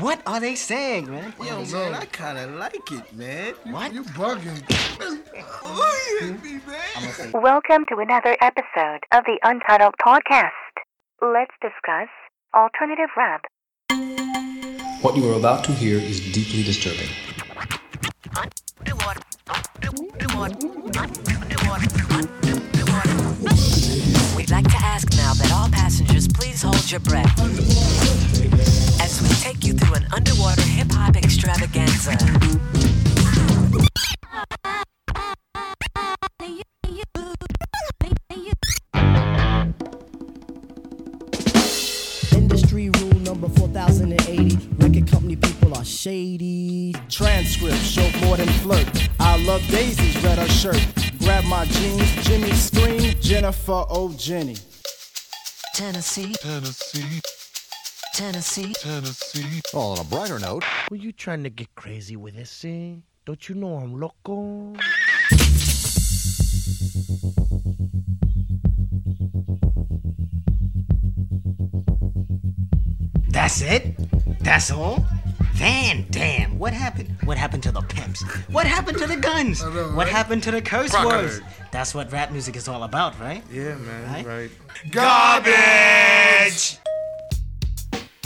What are they saying, man? What Yo, man, saying? I kind of like it, man. What? You bugging. Oh, you hit me, man. Welcome to another episode of the Untitled Podcast. Let's discuss alternative rap. What you are about to hear is deeply disturbing. We'd like to ask now that all passengers please hold your breath as we take you through an underwater hip hop extravaganza. Industry rule number 4080. Record company people are shady. Transcript show more than flirt. I love Daisy's red her shirt. Grab my jeans, Jimmy scream, Jennifer oh Jenny. Tennessee, Tennessee, Tennessee. Tennessee. Well, on a brighter note, Were you trying to get crazy with this eh? Don't you know I'm loco? That's it? That's all? Van Dam, what happened? What happened to the pimps? What happened to the guns? I know, What happened to the curse Rock words? hard. That's what rap music is all about, right? Yeah, man, Right? right. Garbage!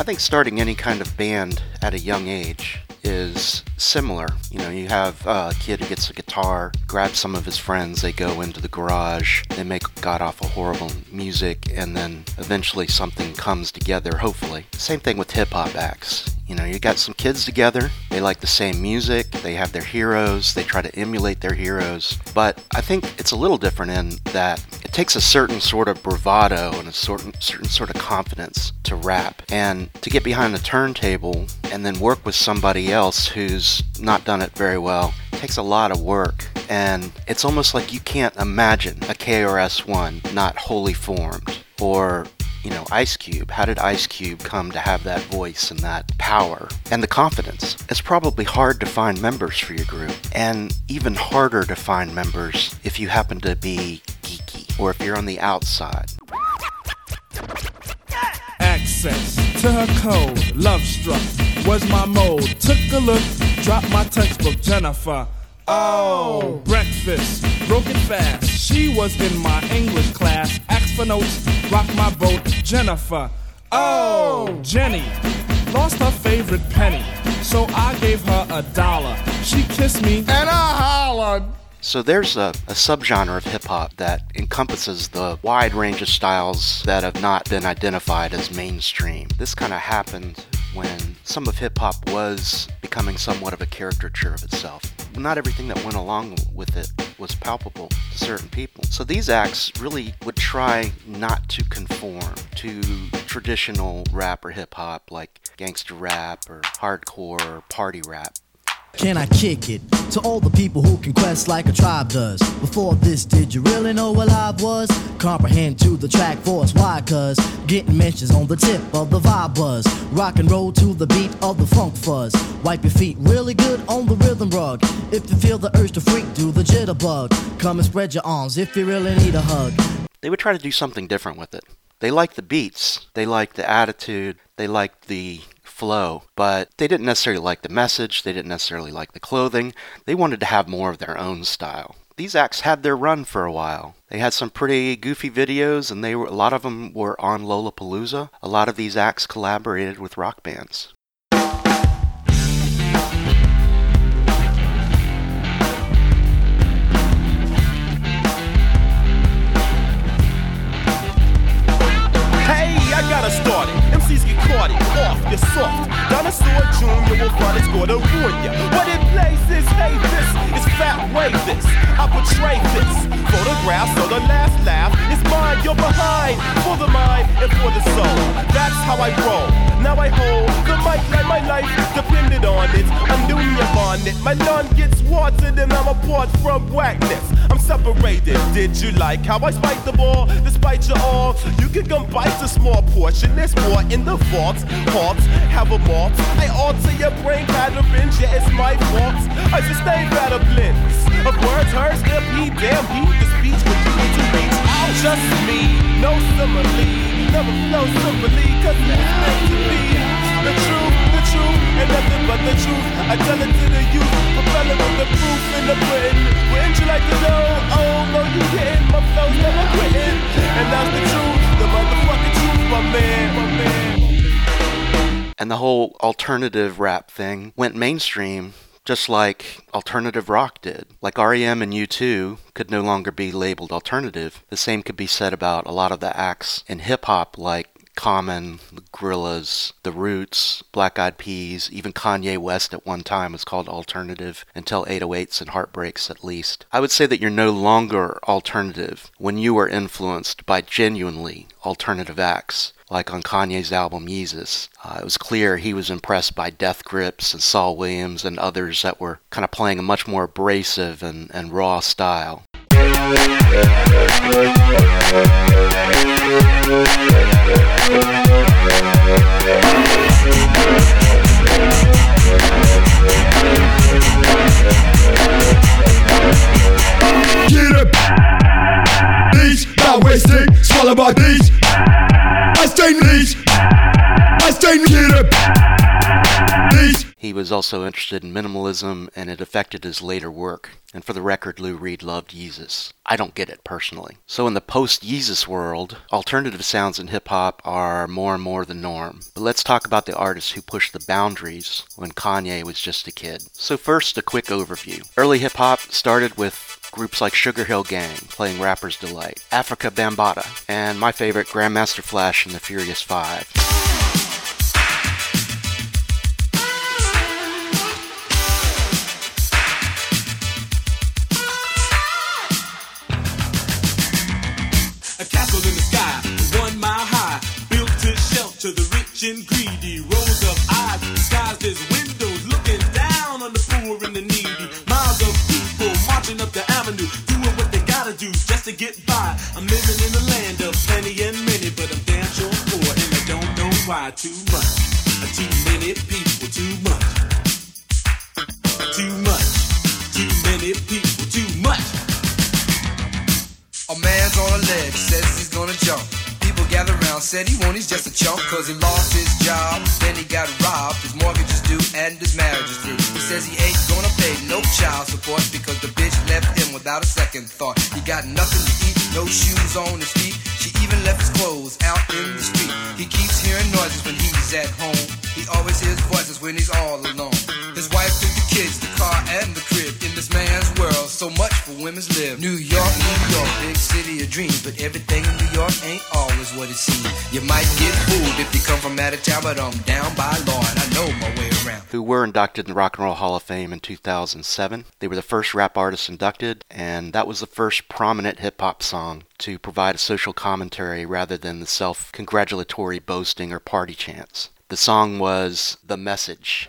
I think starting any kind of band at a young age is similar. You know, you have a kid who gets a guitar, grabs some of his friends, they go into the garage, they make god awful horrible music, and then eventually something comes together, hopefully. Same thing with hip hop acts. You know, you got some kids together, they like the same music, they have their heroes, they try to emulate their heroes. But I think it's a little different in that it takes a certain sort of bravado and a certain, certain sort of confidence to rap. And to get behind the turntable and then work with somebody else who's not done it very well takes a lot of work. And it's almost like you can't imagine a KRS-One not wholly formed or you know, Ice Cube. How did Ice Cube come to have that voice and that power and the confidence? It's probably hard to find members for your group, and even harder to find members if you happen to be geeky or if you're on the outside. Access to her code, love struck was my mode. Took a look, dropped my textbook, Jennifer. Oh, breakfast, broke it fast. She was in my English class. Asked for notes, rock my boat, Jennifer. Oh, Jenny lost her favorite penny, so I gave her a dollar. She kissed me and I hollered. So there's a, a subgenre of hip hop that encompasses the wide range of styles that have not been identified as mainstream. This kind of happened when some of hip hop was becoming somewhat of a caricature of itself. Not everything that went along with it was palpable to certain people. So these acts really would try not to conform to traditional rap or hip hop like gangster rap or hardcore or party rap. Can I kick it to all the people who can quest like a tribe does? Before this, did you really know what live was? Comprehend to the track force, why? Cuz getting mentions on the tip of the vibe buzz. Rock and roll to the beat of the funk fuzz. Wipe your feet really good on the rhythm rug. If you feel the urge to freak, do the jitterbug. Come and spread your arms if you really need a hug. they would try to do something different with it. They liked the beats, they liked the attitude, they liked the flow, but they didn't necessarily like the message, they didn't necessarily like the clothing. They wanted to have more of their own style. These acts had their run for a while. They had some pretty goofy videos, and they were a lot of them were on Lollapalooza. A lot of these acts collaborated with rock bands. You're soft. Dinosaur Jr. will find it's gonna ruin ya. What fat this. I portray this. Photographs of the last laugh is mine, you're behind. For the mind and for the soul. That's how I roll. Now I hold the mic like my life depended on it. I'm doing your bonnet. My lawn gets watered and I'm apart from whackness. I'm separated. Did you like how I spike the ball? Despite your all, you can come bite a small portion. There's more in the vault. Hearts have a malt. I alter your brain patterns. Yeah, it's my fault. I sustain better blends words. Damn, he the speech what you to just no simile. Never flow simply, cause it's meant to be. The truth, the truth and nothing but the truth. I tell it to the youth, propelling with the proof in the. Wouldn't you like to know? Oh, no, you didn't. My flow's never quitting, and that's the truth, the motherfucking truth, my man, my man. And the whole alternative rap thing went mainstream just like alternative rock did. Like REM and U2 could no longer be labeled alternative. The same could be said about a lot of the acts in hip hop like Common, the Gorillaz, The Roots, Black Eyed Peas, even Kanye West at one time was called alternative until 808s and Heartbreaks at least. I would say that you're no longer alternative when you are influenced by genuinely alternative acts like on Kanye's album Yeezus. Uh, it was clear he was impressed by Death Grips and Saul Williams and others that were kind of playing a much more abrasive and, and raw style. Get up, these, not wasting, swallow my these. He was also interested in minimalism, and it affected his later work. And for the record, Lou Reed loved Yeezus. I don't get it personally. So in the post-Yeezus world, alternative sounds in hip-hop are more and more the norm. But let's talk about the artists who pushed the boundaries when Kanye was just a kid. So first, a quick overview. Early hip-hop started with groups like Sugar Hill Gang playing Rapper's Delight, Afrika Bambaataa, and my favorite, Grandmaster Flash and the Furious Five. A castle in the sky, one mile high, built to shelter the rich and greedy. Rows do just to get by. I'm living in the land of plenty and many, but I'm damn sure poor, and I don't know why. Too much, too many people, too much, too much, too many people, too much. A man's on a ledge, says he's gonna jump. Said he won't, he's just a chump, cause he lost his job, then he got robbed, his mortgage is due, and his marriage is through. He says he ain't gonna pay no child support because the bitch left him without a second thought. He got nothing to eat, no shoes on his feet, she even left his clothes out in the street. He keeps hearing noises when he's at home, he always hears voices when he's all alone. His wife kids, the car, and the crib. In this man's world, so much for women's live. New York, New York, big city of dreams, but everything in New York ain't always what it seems. You might get fooled if you come from out of town, but I'm down by law and I know my way around. who were inducted in the Rock and Roll Hall of Fame in 2007. They were the first rap artists inducted, and that was the first prominent hip hop song to provide a social commentary rather than the self congratulatory boasting or party chants. The song was The Message.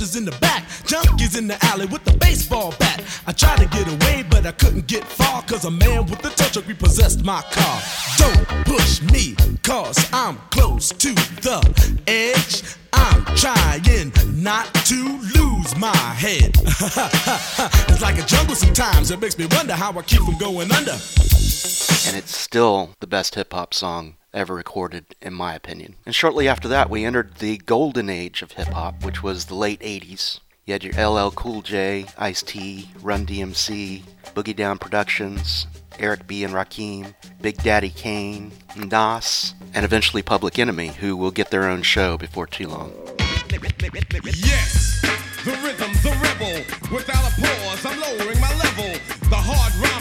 roaches in the back, junkies in the alley with the baseball bat. I tried to get away, but I couldn't get far, cause a man with a tow truck repossessed my car. Don't push me, cause I'm close to the edge. I'm trying not to lose my head. it's like a jungle sometimes. It makes me wonder how I keep from going under. and it's still the best hip hop song ever recorded, in my opinion. And shortly after that, we entered the golden age of hip hop, which was the late 80s. You had your LL Cool J, Ice T, Run DMC, Boogie Down Productions, Eric B. and Rakim, Big Daddy Kane, Nas, and eventually Public Enemy, who will get their own show before too long. Yes, the rebel. Without a pause, I'm lowering my level. The hard rhymer,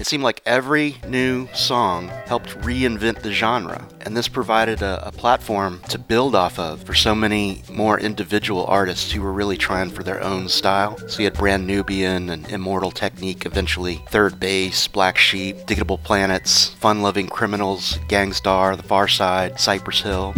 ago. seemed like every new song helped reinvent the genre, and this provided a, a, platform to build off of for so many more individual artists who were really trying for their own style. So you had Brand Nubian and Immortal Technique, eventually Third Base, Black Sheep, Digable Planets, Fun Loving Criminals, Gang Starr, The Pharcyde, Cypress Hill.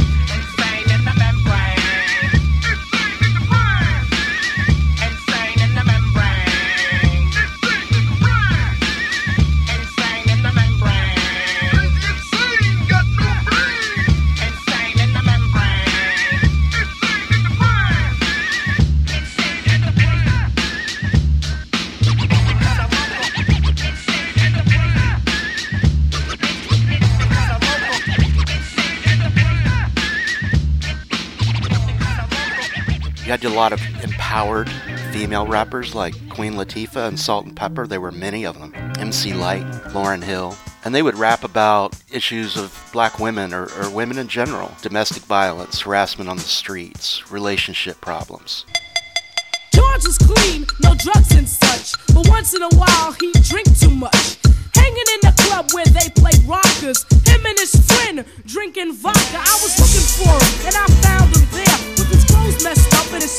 Lot of empowered female rappers like Queen Latifah and Salt-N-Pepa. There were many of them. MC Lyte, Lauryn Hill. And they would rap about issues of black women or, or women in general domestic violence, harassment on the streets, relationship problems. George is clean, no drugs and such. But once in a while, he drink too much. Hanging in the club where they play rockers. Him and his friend drinking vodka. I was looking for him, and I found him there with his clothes messed up and his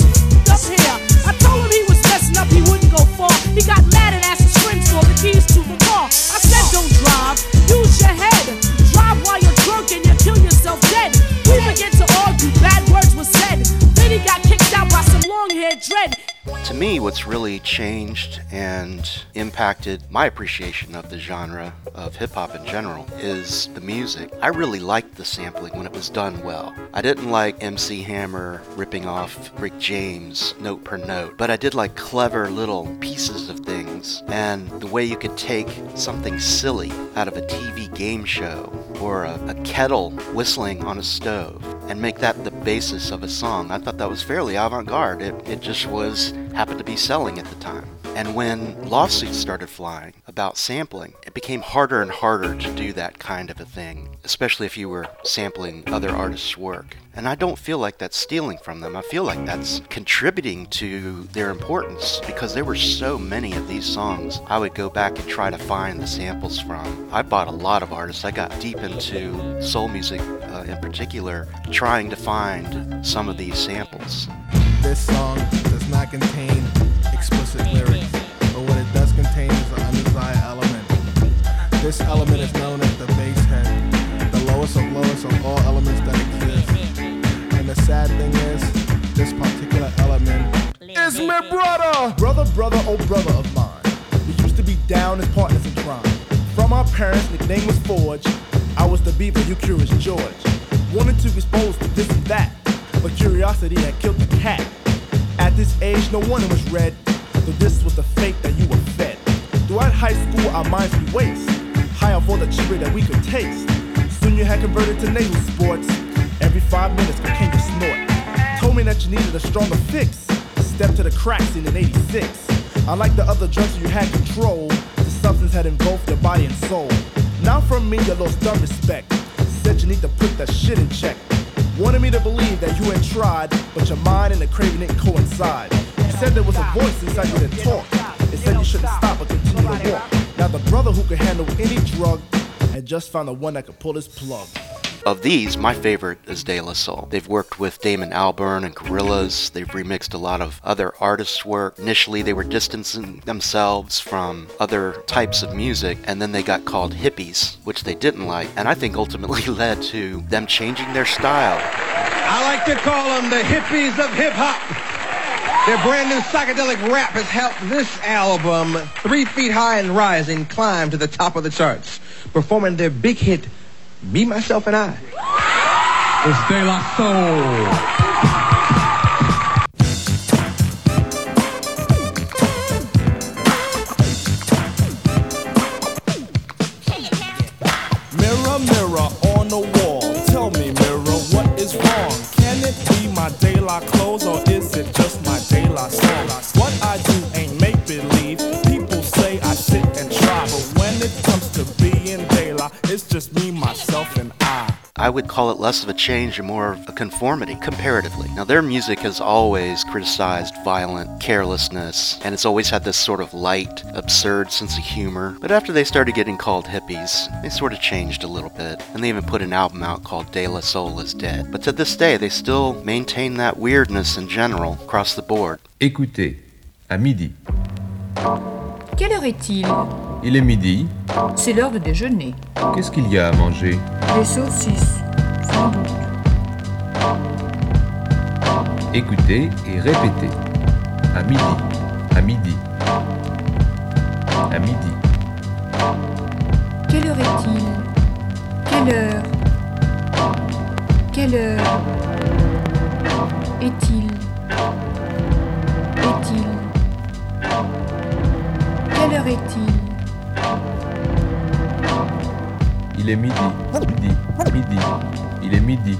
up here. I told him he was messing up, he wouldn't go far. He got mad and asked his friends for the keys to the car. I said, Don't drive, me, what's really changed and impacted my appreciation of the genre of hip hop in general is the music. I really liked the sampling when it was done well. I didn't like MC Hammer ripping off Rick James note per note, but I did like clever little pieces of things and the way you could take something silly out of a TV game show or a, a kettle whistling on a stove and make that the basis of a song. I thought that was fairly avant garde. It, it just was happened to be selling at the time. And when lawsuits started flying about sampling, it became harder and harder to do that kind of a thing, especially if you were sampling other artists' work. And I don't feel like that's stealing from them. I feel like that's contributing to their importance because there were so many of these songs I would go back and try to find the samples from. I bought a lot of artists. I got deep into soul music uh, in particular, trying to find some of these samples. This song does not contain explicit lyrics, but what it does contain is an undesired element. This element is known as the basehead, the lowest of lowest of all elements that exist. And the sad thing is, this particular element is my brother! Brother, brother, oh brother of mine. We used to be down as partners in crime. From our parents, nickname was Forge. I was the beaver, you curious George. Wanted to expose to this and that, but curiosity had killed the cat. At this age, no wonder was red, though this was the fate that you were fed. Throughout high school, our minds we waste, high off all the cheaper that we could taste. Soon you had converted to naval sports. Every five minutes, became to snort. Told me that you needed a stronger fix. Step to the crack scene in 86. Unlike the other drugs you had control, the substance had engulfed your body and soul. Now from me, you lost dumb respect. Said you need to put that shit in check. Wanted me to believe that you had tried, but your mind and the craving didn't coincide. You said there was a voice inside you that talked. It said you shouldn't stop but continue to walk. Now the brother who could handle any drug had just found the one that could pull his plug. Of these, my favorite is De La Soul. They've worked with Damon Albarn and Gorillaz. They've remixed a lot of other artists' work. Initially, they were distancing themselves from other types of music, and then they got called hippies, which they didn't like, and I think ultimately led to them changing their style. I like to call them the hippies of hip hop. Their brand new psychedelic rap has helped this album, Three Feet High and Rising, climb to the top of the charts, performing their big hit, Me, Myself, and I. It's De La Soul. I. I would call it less of a change and more of a conformity, comparatively. Now, their music has always criticized violent carelessness, and it's always had this sort of light, absurd sense of humor. But after they started getting called hippies, they sort of changed a little bit, and they even put an album out called De La Soul is Dead. But to this day, they still maintain that weirdness in general across the board. Écoutez, à midi. Quelle heure est-il Il est midi. C'est l'heure de déjeuner. Qu'est-ce qu'il y a à manger? Des saucisses, sans doute. Écoutez et répétez. À midi. À midi. À midi. Quelle heure est-il? Quelle heure? Quelle heure? Est-il? Est-il? Quelle heure est-il? Il est midi. Midi. Midi. Il est midi.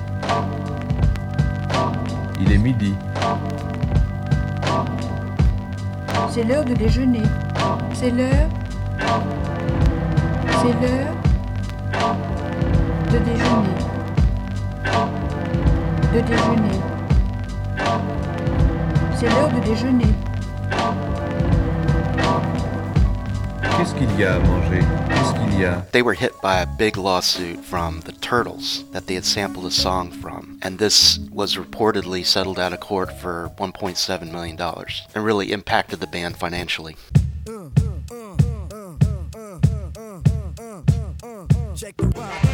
Il est midi. C'est l'heure de déjeuner. C'est l'heure. C'est l'heure de déjeuner. De déjeuner. C'est l'heure de déjeuner. Qu'est-ce qu'il y a à manger Qu'est-ce qu'il y a They were hit by a big lawsuit from the Turtles that they had sampled a song from, and this was reportedly settled out of court for $1.7 million and really impacted the band financially. Check the vibe.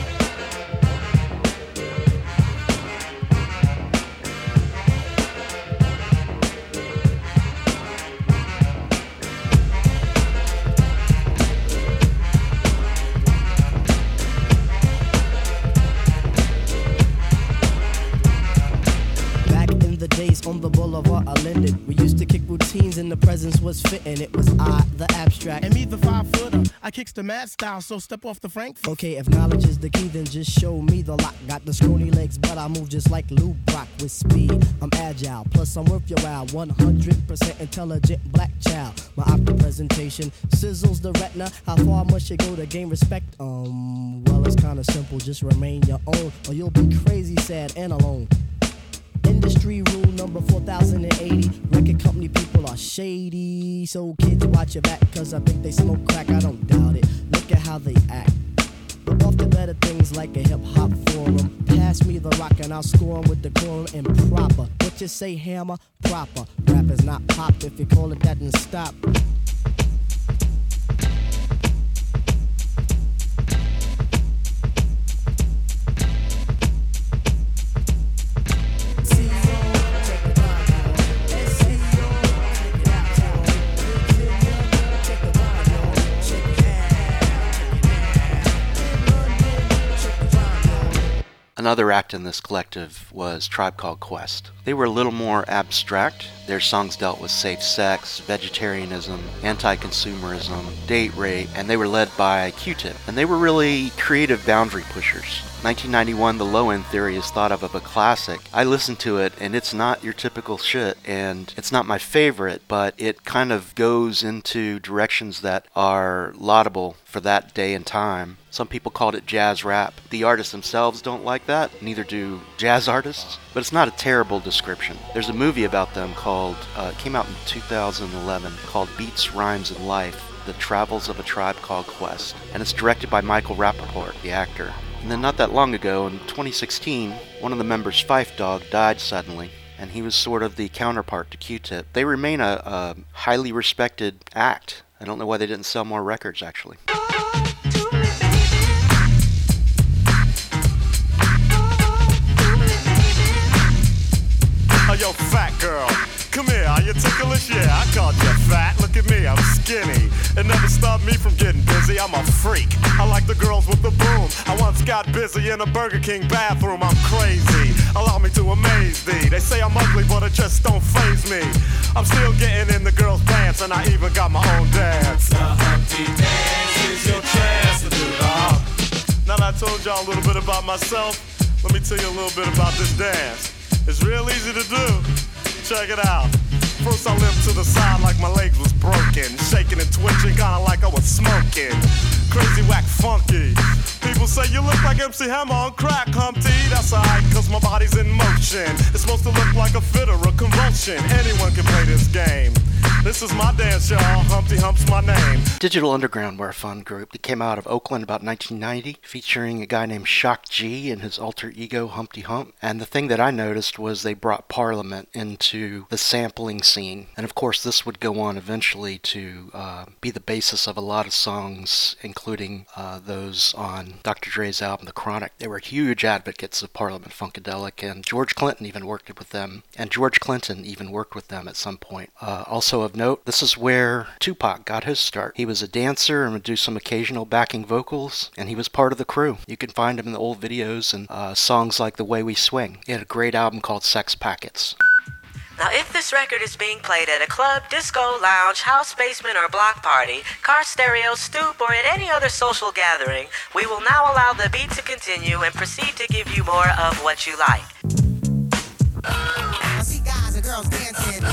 And the presence was fitting. It was I, the abstract. And me, the five footer. I kicks the mad style, so step off the Frank. Okay, if knowledge is the key, then just show me the lock. Got the scrawny legs, but I move just like Lou Brock with speed. I'm agile, plus I'm worth your while. 100% intelligent black child. My opera presentation sizzles the retina. How far must you go to gain respect? Um, well, it's kinda simple. Just remain your own, or you'll be crazy, sad, and alone. Industry rule number 4080. Record company people are shady. So kids watch your back, cause I think they smoke crack. I don't doubt it. Look at how they act. But off to better things like a hip hop forum. Pass me the rock and I'll score 'em with the quorum and proper. What you say, hammer? Proper. Rap is not pop. If you call it that, then stop. Another act in this collective was Tribe Called Quest. They were a little more abstract. Their songs dealt with safe sex, vegetarianism, anti consumerism, date rape, and they were led by Q Tip. And they were really creative boundary pushers. 1991, The Low End Theory is thought of as a classic. I listened to it, and it's not your typical shit, and it's not my favorite, but it kind of goes into directions that are laudable for that day and time. Some people called it jazz rap. The artists themselves don't like that, neither do jazz artists, but it's not a terrible description. There's a movie about them called, uh, came out in 2011, called Beats, Rhymes, and Life The Travels of a Tribe Called Quest, and it's directed by Michael Rapaport, the actor. And then not that long ago, in 2016, one of the members, Phife Dawg, died suddenly, and he was sort of the counterpart to Q-Tip. They remain a, a highly respected act. I don't know why they didn't sell more records, actually. Yo, fat girl. Come here, are you ticklish? Yeah, I called you fat. Look at me, I'm skinny. It never stopped me from getting busy. I'm a freak. I like the girls with the boom. I once got busy in a Burger King bathroom. I'm crazy. Allow me to amaze thee. They say I'm ugly, but it just don't phase me. I'm still getting in the girls' pants, and I even got my own dance. The Humpty Dance is your chance to do. Now that I told y'all a little bit about myself, let me tell you a little bit about this dance. It's real easy to do. Check it out. First I limped to the side like my legs was broken. Shaking and twitching, kinda like I was smoking. Crazy whack funky. people say you look like MC Hammer on crack, Humpty. That's alright, cause my body's in motion. It's supposed to look like a fit or a convulsion. Anyone can play this game. This is my dance, y'all. Humpty Hump's my name. Digital Underground were a fun group that came out of Oakland about 1990, featuring a guy named Shock G and his alter ego Humpty Hump. And the thing that I noticed was they brought Parliament into the sampling scene. And of course, this would go on eventually to uh, be the basis of a lot of songs, including uh, those on Dr. Dre's album The Chronic. They were huge advocates of Parliament Funkadelic, and George Clinton even worked with them. And George Clinton even worked with them at some point. Uh, also of note, this is where Tupac got his start. He was a dancer and would do some occasional backing vocals, and he was part of the crew. You can find him in the old videos and uh, songs like The Way We Swing. He had a great album called Sex Packets. Now, if this record is being played at a club, disco, lounge, house basement, or block party, car stereo, stoop, or at any other social gathering, we will now allow the beat to continue and proceed to give you more of what you like. I see guys and girls dancing.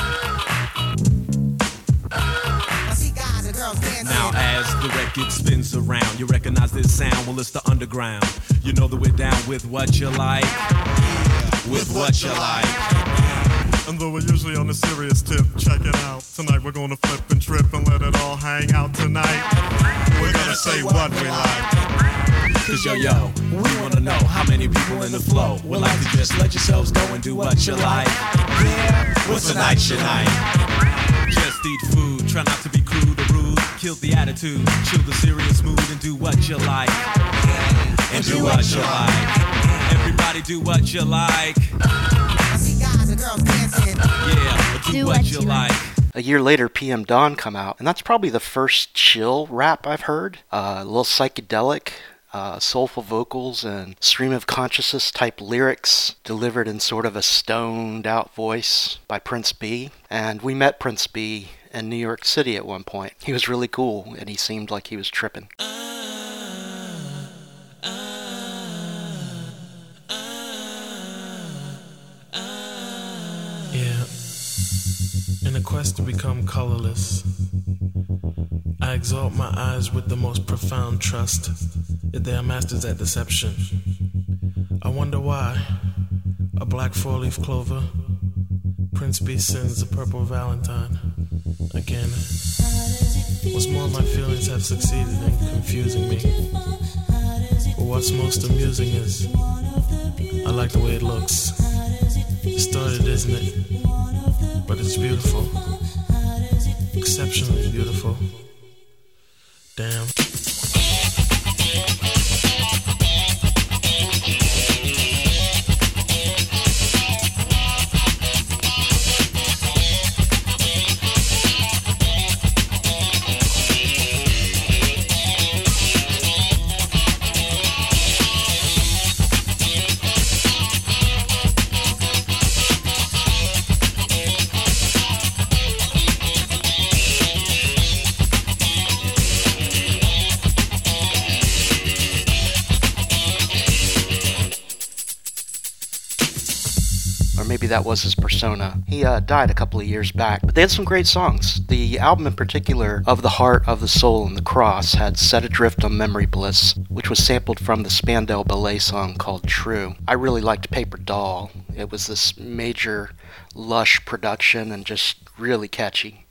I see guys and girls dancing. Now, as the record spins around, you recognize this sound. Well, it's the underground. You know that we're down with what you like. With what you like. And though we're usually on a serious tip, check it out. Tonight we're gonna flip and trip and let it all hang out tonight. We're gonna say what we like. Cause yo, yo, we wanna know how many people in the flow would like to just let yourselves go and do what you like. Yeah, what's tonight's your night? Just eat food, try not to be crude or rude. Kill the attitude, chill the serious mood, and do what you like. And do what you like. Everybody do what you like. I see guys and girls dancing. Yeah, do, what, you like. A year later, PM Dawn come out, and that's probably the first chill rap I've heard. Uh, a little psychedelic, uh, soulful vocals, and stream of consciousness type lyrics delivered in sort of a stoned out voice by Prince Be. And we met Prince Be in New York City at one point. He was really cool, and he seemed like he was tripping. Yeah. In a quest to become colorless, I exalt my eyes with the most profound trust, yet they are masters at deception. I wonder why a black four leaf clover, Prince Be sends a purple valentine. Again, what's more, my feelings have succeeded in confusing me. But what's most amusing is I like the way it looks. It started, isn't it? But it's beautiful. Exceptionally beautiful. Damn. That was his persona. He uh, died a couple of years back, but they had some great songs. The album in particular, Of the Heart, of the Soul, and the Cross, had Set Adrift on Memory Bliss, which was sampled from the Spandau Ballet song called True. I really liked Paper Doll. It was this major, lush production and just really catchy.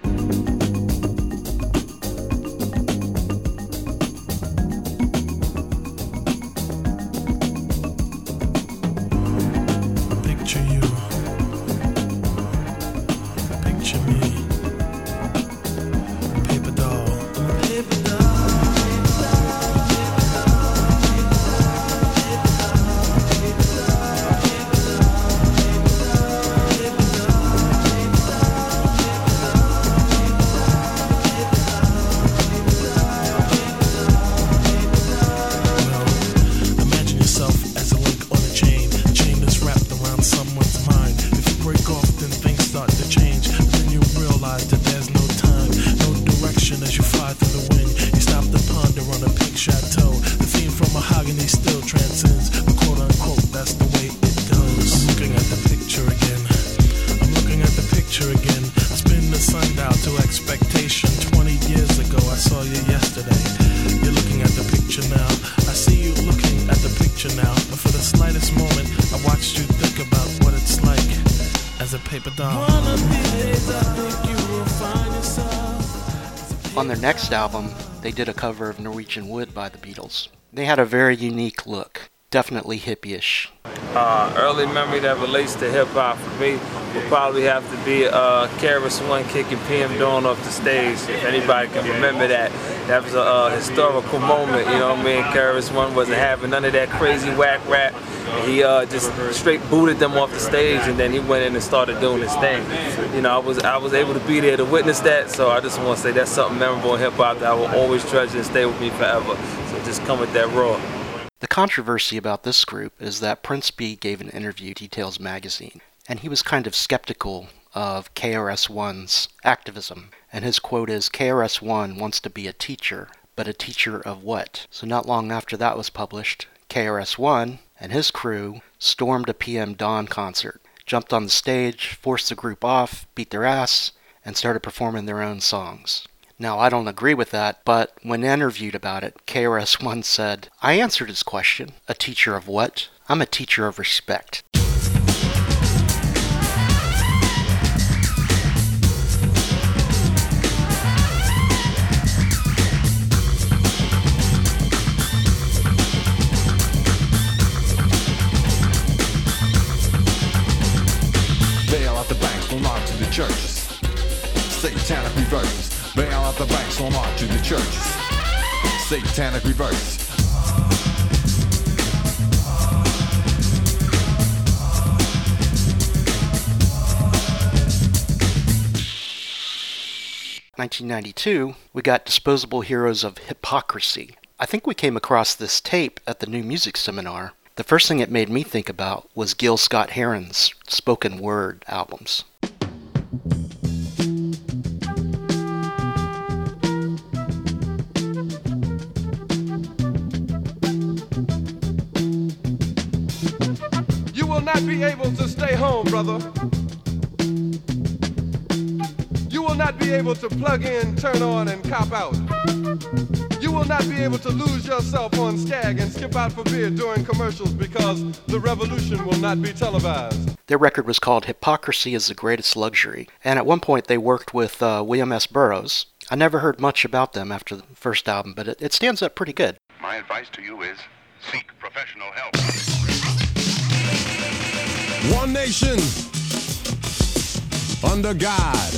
start to change. Next album, they did a cover of Norwegian Wood by the Beatles. They had a very unique look, definitely hippie-ish. Uh, early memory that relates to hip hop for me would probably have to be uh, KRS-One kicking PM Dawn off the stage. If anybody can remember that, that was a uh, historical moment. You know I mean? KRS-One wasn't having none of that crazy whack rap. He uh, just straight booted them off the stage, and then he went in and started doing his thing. You know, I was I was able to be there to witness that, so I just want to say that's something memorable in hip hop that I will always treasure and stay with me forever. So just come with that raw. The controversy about this group is that Prince Be gave an interview to Details magazine, and he was kind of skeptical of KRS-One's activism. And his quote is, KRS-One wants to be a teacher, but a teacher of what? So not long after that was published, KRS-One and his crew stormed a PM Dawn concert, jumped on the stage, forced the group off, beat their ass, and started performing their own songs. Now, I don't agree with that, but when interviewed about it, KRS One said, I answered his question. A teacher of what? I'm a teacher of respect. Satanic reverses. Bail out the banks, will march to the. Satanic reverses. 1992, we got Disposable Heroes of Hypocrisy. I think we came across this tape at the New Music Seminar. The first thing it made me think about was Gil Scott Heron's spoken word albums. Not be able to stay home, brother. You will not be able to plug in, turn on, and cop out. You will not be able to lose yourself on Skag and skip out for beer during commercials because the revolution will not be televised. Their record was called Hypocrisy is the Greatest Luxury, and at one point they worked with uh, William S. Burroughs. I never heard much about them after the first album, but it, it stands up pretty good. My advice to you is seek professional help. One nation under God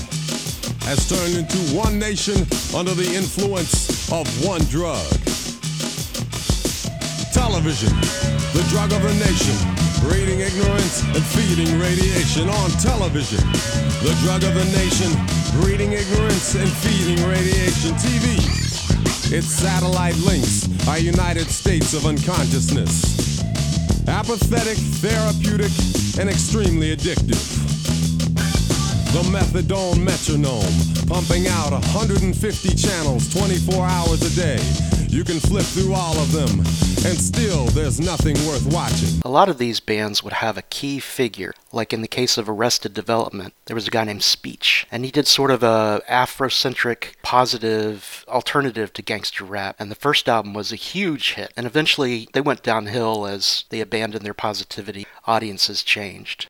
has turned into one nation under the influence of one drug. Television, the drug of the nation, breeding ignorance and feeding radiation on television. The drug of the nation, breeding ignorance and feeding radiation. TV, its satellite links are United States of unconsciousness. Apathetic, therapeutic, and extremely addictive. The methadone metronome, pumping out 150 channels 24 hours a day. You can flip through all of them, and still there's nothing worth watching. A lot of these bands would have a key figure, like in the case of Arrested Development, there was a guy named Speech, and he did sort of a Afrocentric, positive alternative to gangster rap, and the first album was a huge hit, and eventually they went downhill as they abandoned their positivity, audiences changed.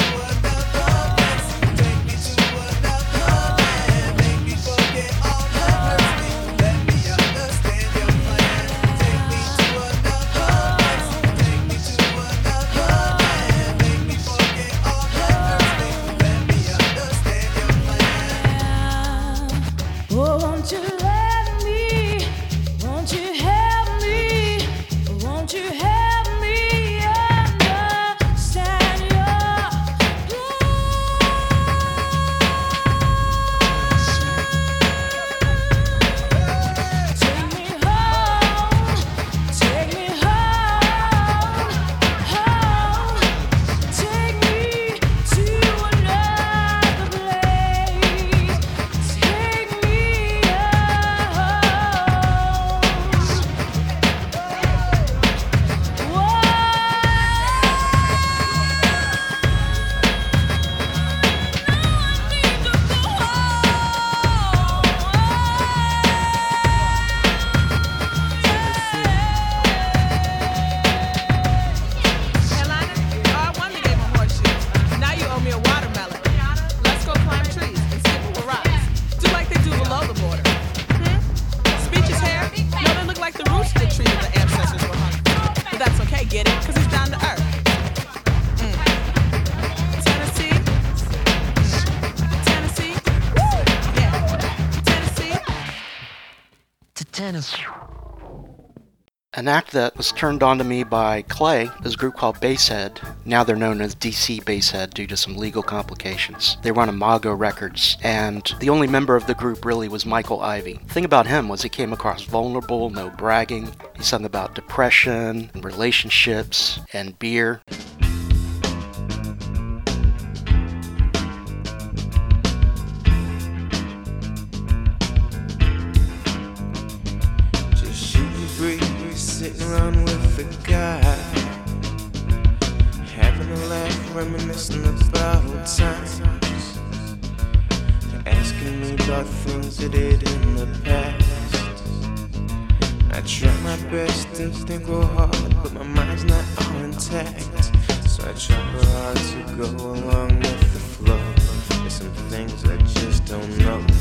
An act that was turned on to me by Clay is a group called Basehead. Now they're known as DC Basehead due to some legal complications. They run Imago Records, and the only member of the group really was Michael Ivey. Thing about him was he came across vulnerable, no bragging. He sung about depression, and relationships, and beer. Around with a guy. Having a laugh, reminiscing about old times. Asking me about things I did in the past. I try my best to think real hard, but my mind's not all intact. So I try hard to go along with the flow. There's some things I just don't know.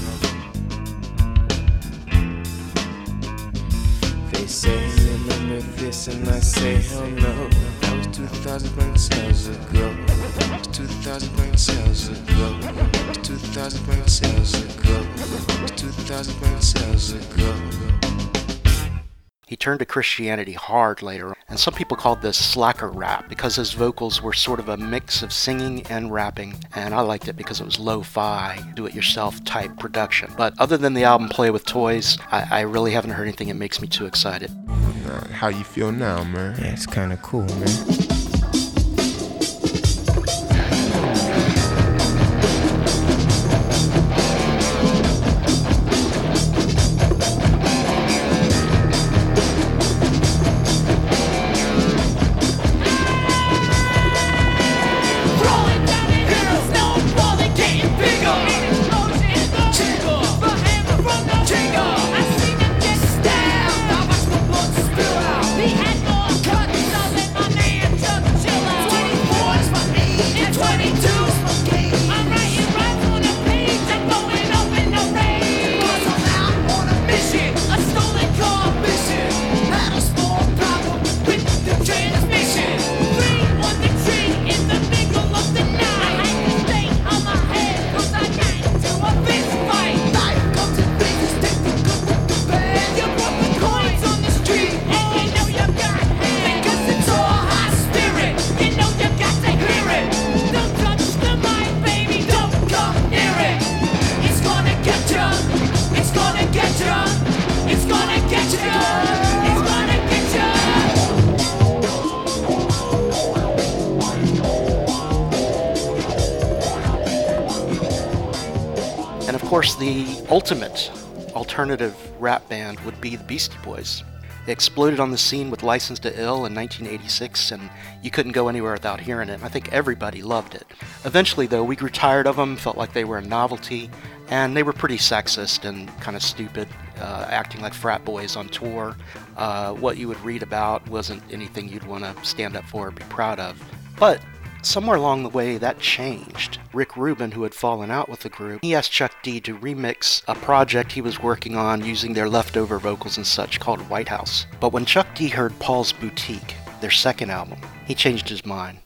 They say remember this and I say hell no That was 2,000 brain cells ago It was 2,000 brain cells ago It was 2,000 brain cells ago It was 2,000 brain cells ago He turned to Christianity hard later, and some people called this slacker rap because his vocals were sort of a mix of singing and rapping, and I liked it because it was lo-fi, do-it-yourself type production. But other than the album Play with Toys, I, I really haven't heard anything that makes me too excited. How you feel now, man? Yeah, it's kind of cool, man. Ultimate alternative rap band would be the Beastie Boys. They exploded on the scene with License to Ill in 1986, and you couldn't go anywhere without hearing it. I think everybody loved it. Eventually, though, we grew tired of them, felt like they were a novelty, and they were pretty sexist and kind of stupid, uh, acting like frat boys on tour. Uh, what you would read about wasn't anything you'd want to stand up for or be proud of. But somewhere along the way, that changed. Rick Rubin, who had fallen out with the group, he asked Chuck D to remix a project he was working on using their leftover vocals and such called White House. But when Chuck D heard Paul's Boutique, their second album, he changed his mind.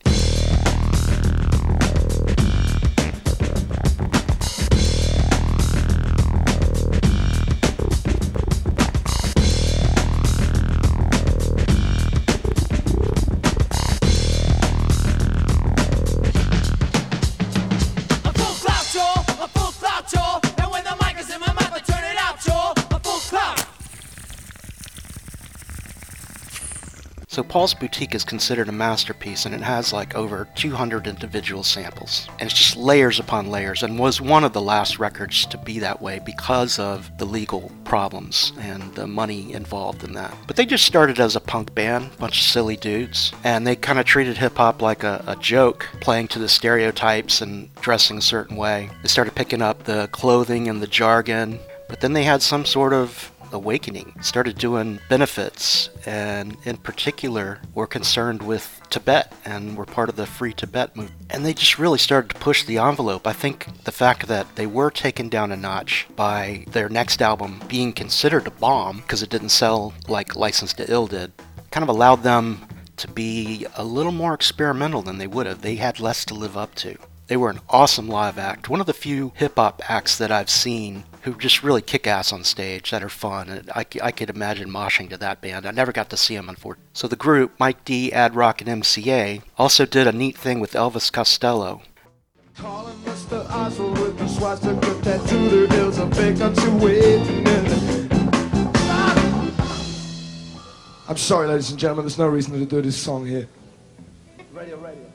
So Paul's Boutique is considered a masterpiece and it has like over 200 individual samples. And it's just layers upon layers and was one of the last records to be that way because of the legal problems and the money involved in that. But they just started as a punk band, bunch of silly dudes, and they kind of treated hip hop like a, a joke, playing to the stereotypes and dressing a certain way. They started picking up the clothing and the jargon, but then they had some sort of awakening, started doing benefits, and in particular were concerned with Tibet and were part of the Free Tibet movement. And they just really started to push the envelope. I think the fact that they were taken down a notch by their next album being considered a bomb because it didn't sell like License to Ill did, kind of allowed them to be a little more experimental than they would have. They had less to live up to. They were an awesome live act. One of the few hip hop acts that I've seen who just really kick ass on stage that are fun. And I, I could imagine moshing to that band. I never got to see them, unfortunately. So the group, Mike D, Ad Rock, and MCA, also did a neat thing with Elvis Costello. Mr. Oswald with the swastika tattoo. There is a vacancy waiting in the... I'm sorry, ladies and gentlemen, there's no reason to do this song here. Radio, radio.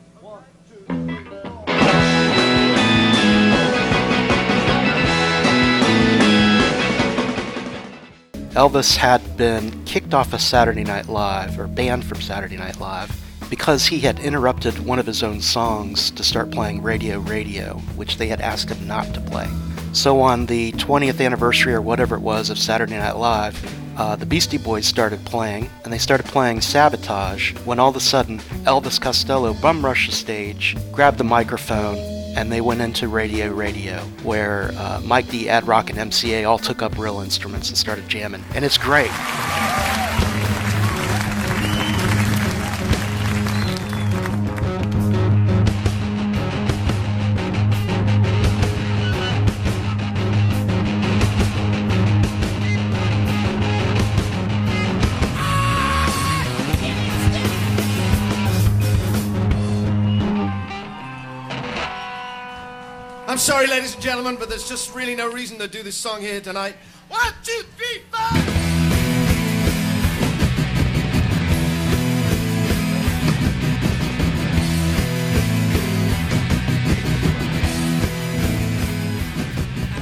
Elvis had been kicked off of Saturday Night Live, or banned from Saturday Night Live, because he had interrupted one of his own songs to start playing Radio Radio, which they had asked him not to play. So on the 20th anniversary or whatever it was of Saturday Night Live, uh, the Beastie Boys started playing, and they started playing Sabotage when all of a sudden Elvis Costello bum rushed the stage, grabbed the microphone, and they went into Radio Radio, where uh, Mike D, Ad Rock, and MCA all took up real instruments and started jamming. And it's great. Ladies and gentlemen, but there's just really no reason to do this song here tonight. One, two, three, four!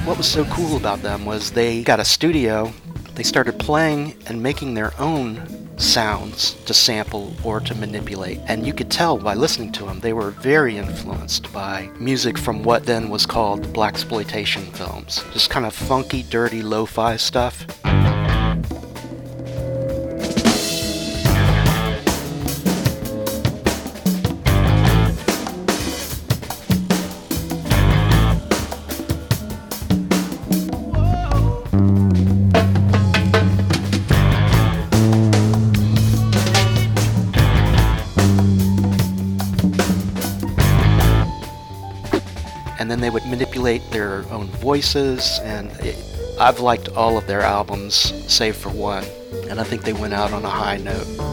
What was so cool about them was they got a studio, they started playing and making their own sounds to sample or to manipulate. And you could tell by listening to them, they were very influenced by music from what then was called black exploitation films. Just kind of funky, dirty, lo-fi stuff. Own voices and it, I've liked all of their albums save for one and I think they went out on a high note.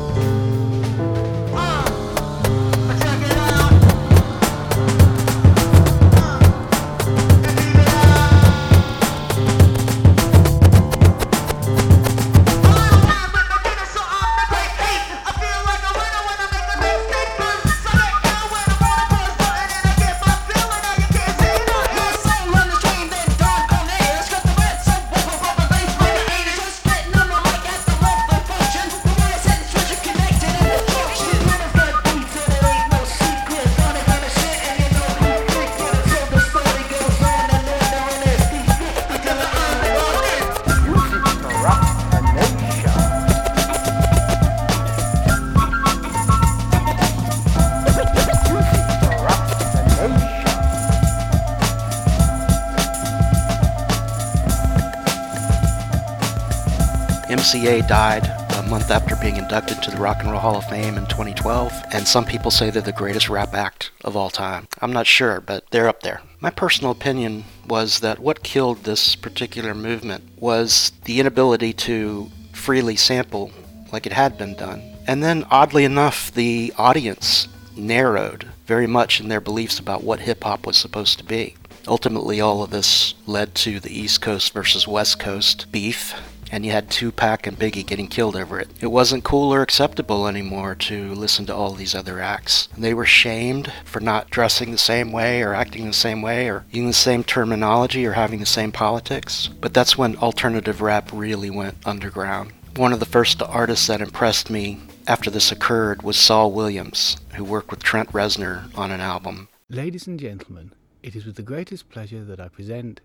MCA died a month after being inducted to the Rock and Roll Hall of Fame in 2012, and some people say they're the greatest rap act of all time. I'm not sure, but they're up there. My personal opinion was that what killed this particular movement was the inability to freely sample like it had been done. And then, oddly enough, the audience narrowed very much in their beliefs about what hip hop was supposed to be. Ultimately, all of this led to the East Coast versus West Coast beef, and you had Tupac and Biggie getting killed over it. It wasn't cool or acceptable anymore to listen to all these other acts. They were shamed for not dressing the same way or acting the same way or using the same terminology or having the same politics. But that's when alternative rap really went underground. One of the first artists that impressed me after this occurred was Saul Williams, who worked with Trent Reznor on an album. Ladies and gentlemen, it is with the greatest pleasure that I present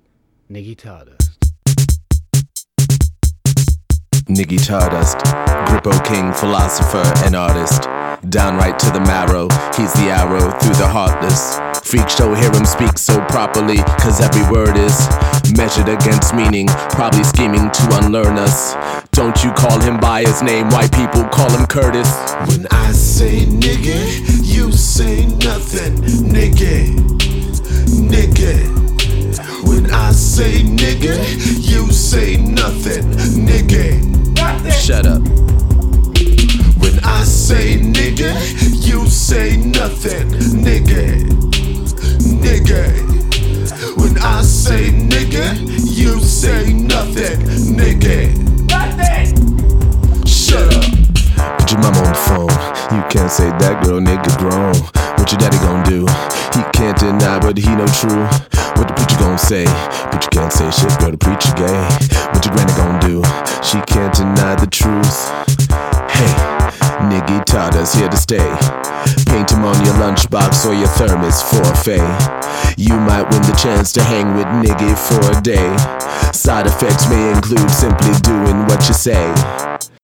Niggy Tardust. Niggy Tardust, Grippo King, philosopher and artist. Downright to the marrow, he's the arrow through the heartless. Freak show, hear him speak so properly, cause every word is measured against meaning, probably scheming to unlearn us. Don't you call him by his name, white people call him Curtis. When I say nigga, you say nothing, nigga. nigga, you say nothing, nigga. Shut up. When I say nigga, you say nothing, nigga. Nigga. When I say nigga, you say nothing, nigga. Up. Your mama on the phone. You can't say that girl, nigga grown. What your daddy gon' do? He can't deny, but he know true. What the preacher gon' say? Preacher can't say shit, girl. The preacher gay. What your granny gon' do? She can't deny the truth. Hey, nigga taught us here to stay. Paint him on your lunchbox or your thermos forfeit. You might win the chance to hang with nigga for a day. Side effects may include simply doing what you say.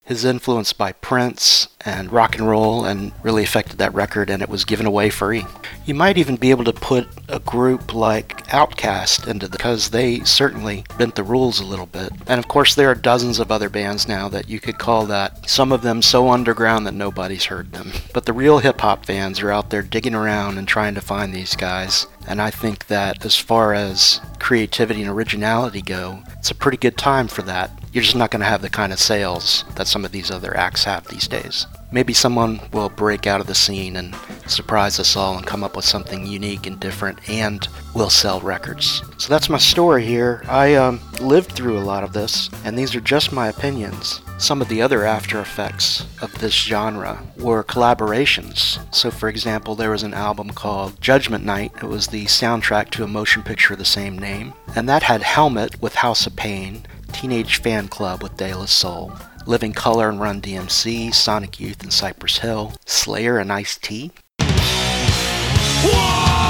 His influence by Prince and rock and roll and really affected that record and it was given away free. You might even be able to put a group like Outkast into the because they certainly bent the rules a little bit. And of course there are dozens of other bands now that you could call that some of them so underground that nobody's heard them. But the real hip hop fans are out there digging around and trying to find these guys. And I think that as far as creativity and originality go, it's a pretty good time for that. You're just not going to have the kind of sales that some of these other acts have these days. Maybe someone will break out of the scene and surprise us all and come up with something unique and different and will sell records. So that's my story here. I um, lived through a lot of this, and these are just my opinions. Some of the other after effects of this genre were collaborations. So, for example, there was an album called Judgment Night. It was the soundtrack to a motion picture of the same name. And that had Helmet with House of Pain, Teenage Fanclub with De La Soul, Living Colour and Run DMC, Sonic Youth and Cypress Hill, Slayer and Ice T. Our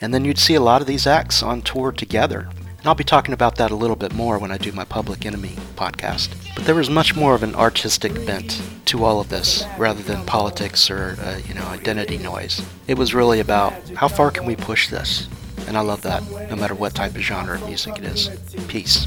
And then you'd see a lot of these acts on tour together. And I'll be talking about that a little bit more when I do my Public Enemy podcast. But there was much more of an artistic bent to all of this rather than politics or, uh, you know, identity noise. It was really about how far can we push this? And I love that, no matter what type of genre of music it is. Peace.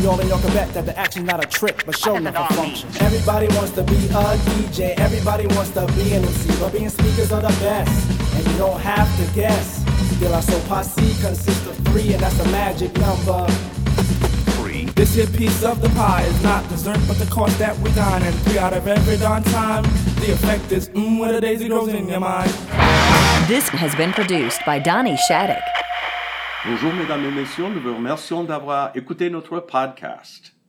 y'all, and y'all can bet that the action's not a trick, but show never function. Everybody wants to be a DJ, everybody wants to be an MC, but being speakers are the best, and you don't have to guess. De La Soul Posse consists of three, and that's a magic number. Three. This here piece of the pie is not dessert, but the cost that we dine. And three out of every darn time, the effect is mmm, when a daisy grows in your mind. This has been produced by Donnie Shattuck. Bonjour mesdames et messieurs, nous vous remercions d'avoir écouté notre podcast.